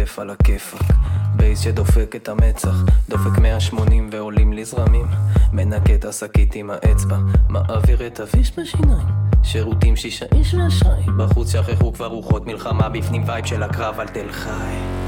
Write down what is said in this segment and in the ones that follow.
במרתף על הכיפאק. בייס שדופק את המצח דופק 180 ועולים לזרמים. מנקה את השקית עם האצבע מעביר את הוויש בשיניים. שירותים שישה איש ואשראי. בחוץ שכחו כבר רוחות מלחמה בפנים וייב של הקרב על תל חי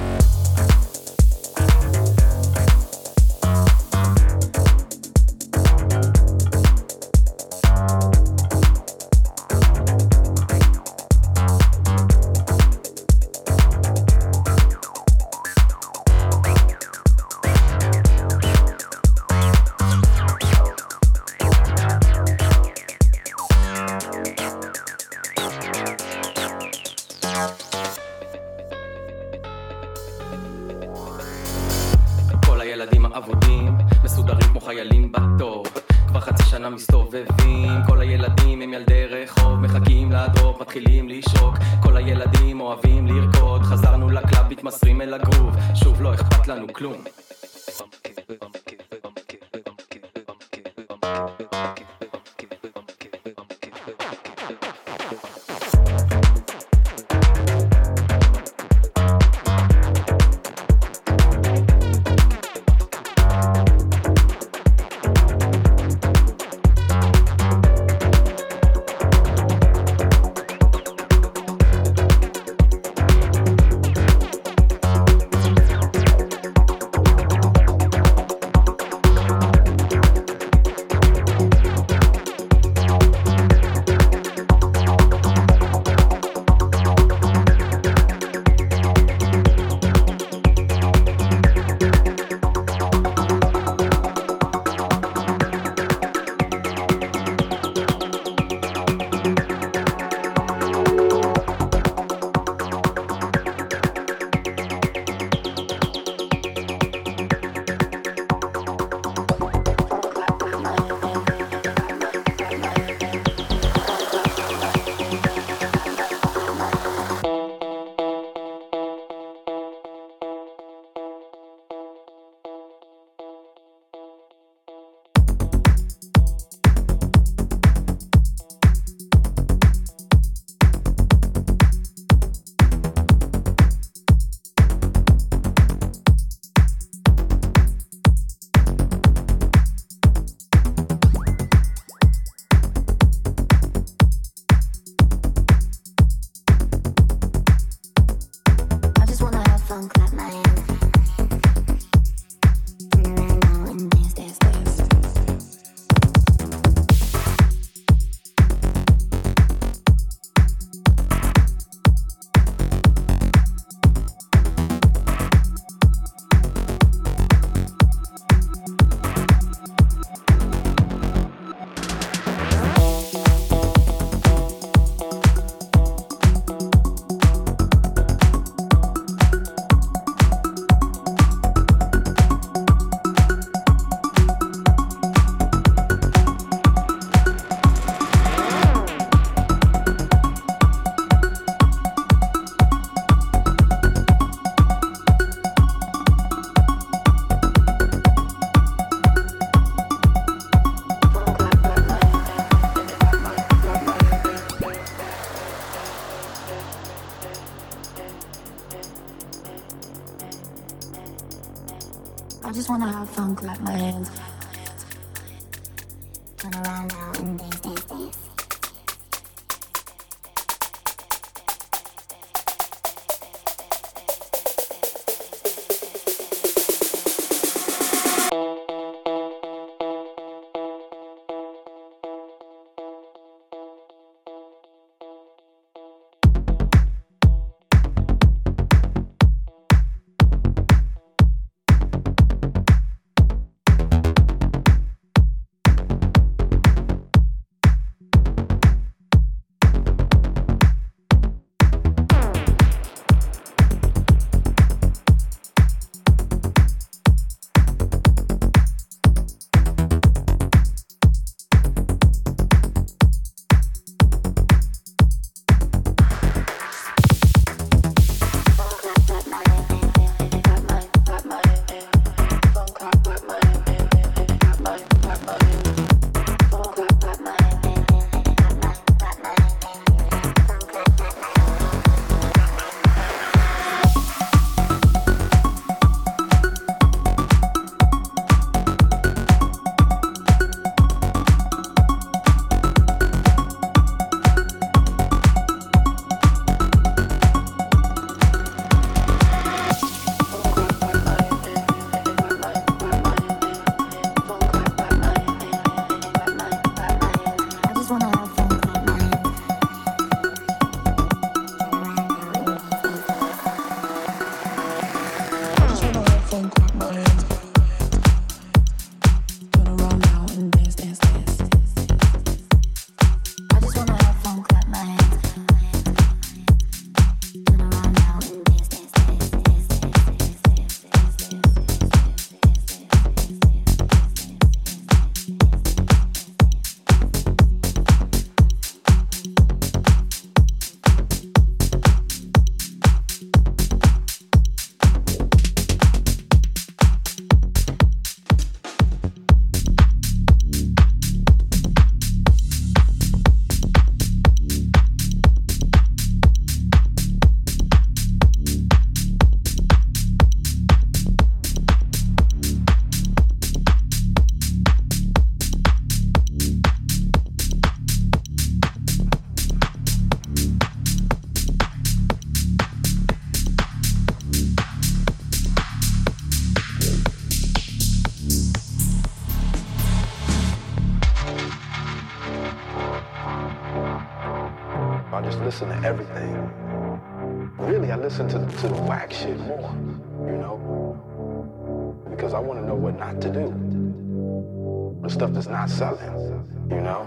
stuff that's not selling, you know?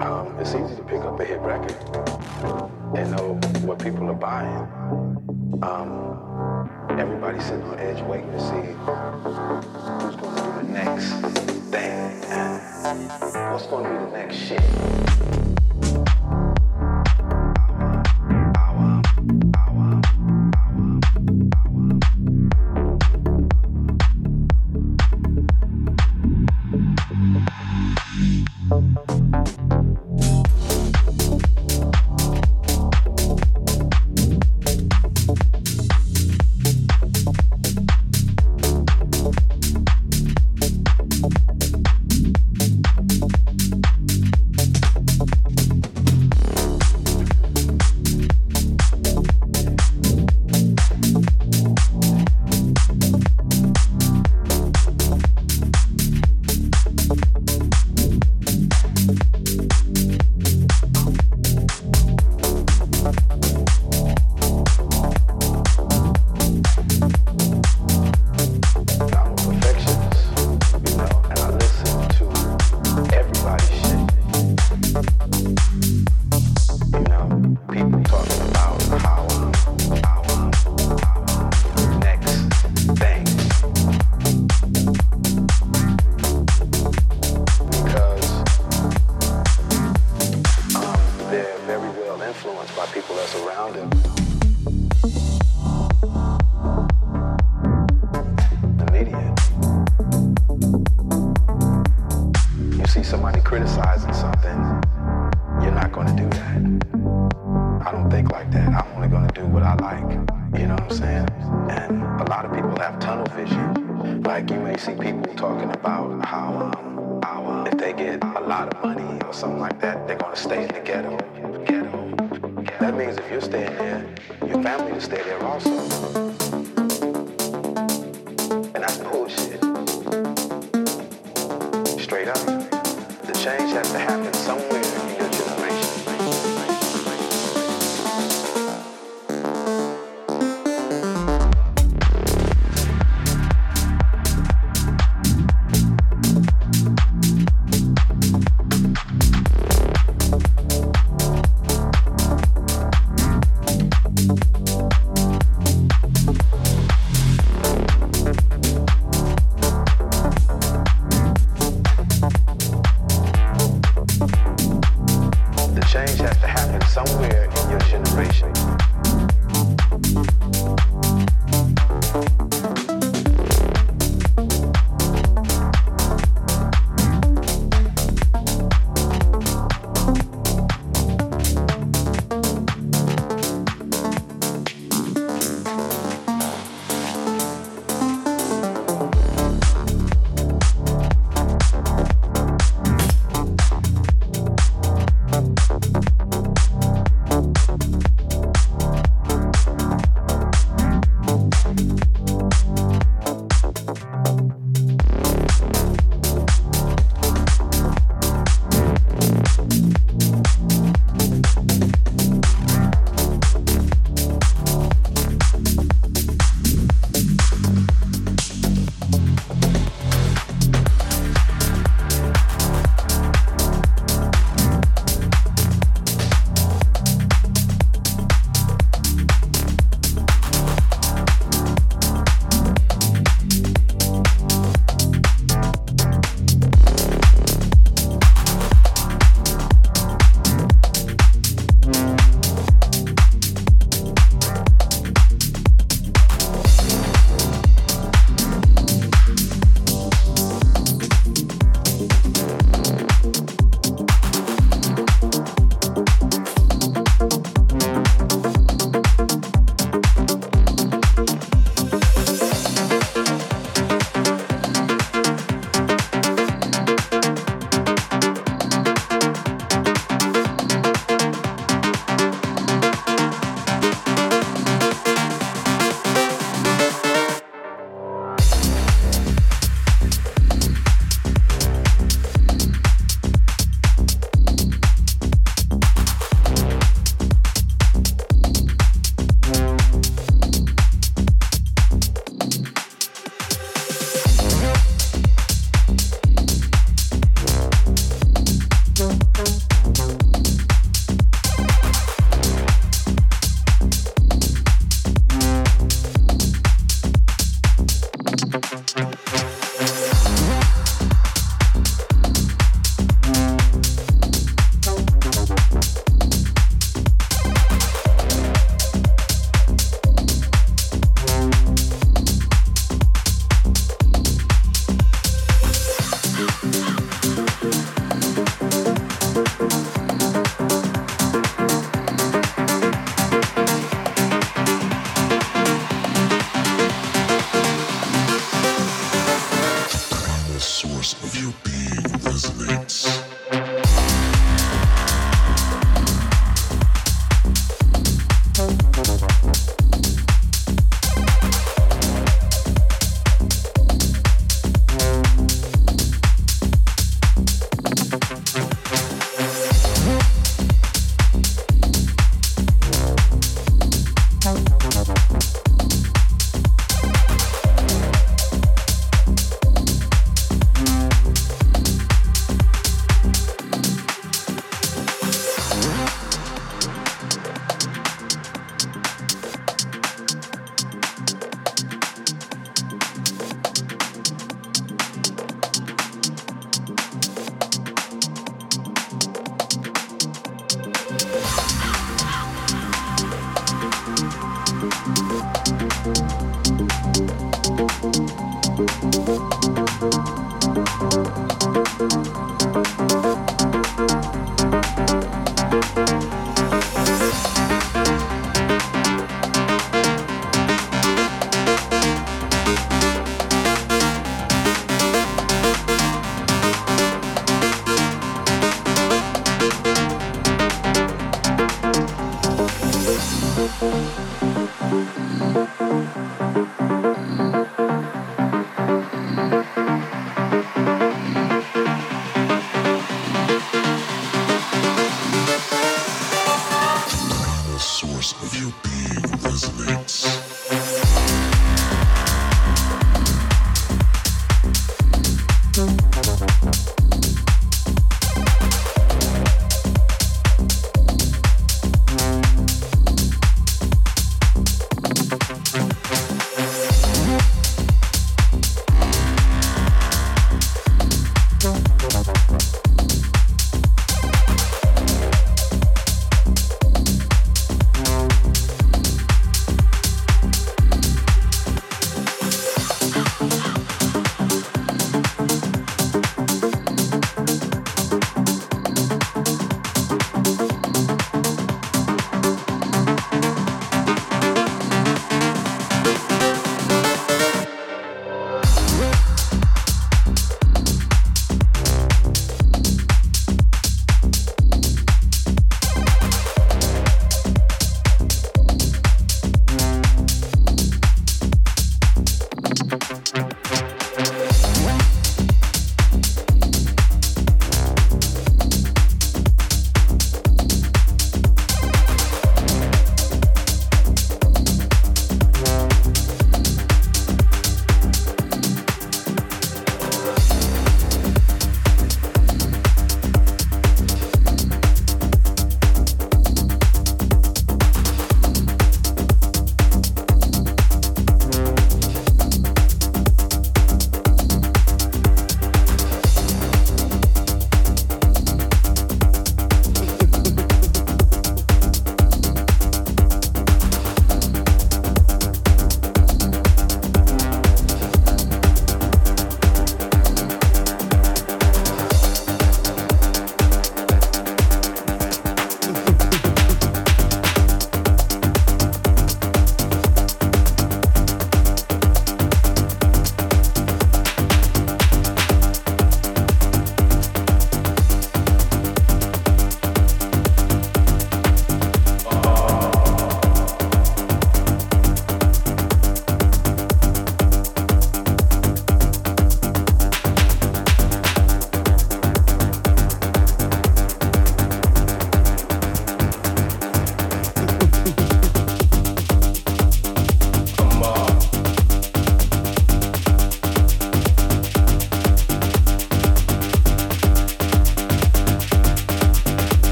Um, it's easy to pick up a hit record and know what people are buying. Um, everybody's sitting on edge waiting to see who's going to do the next thing. What's going to be the next shit?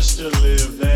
Sister lived. Then,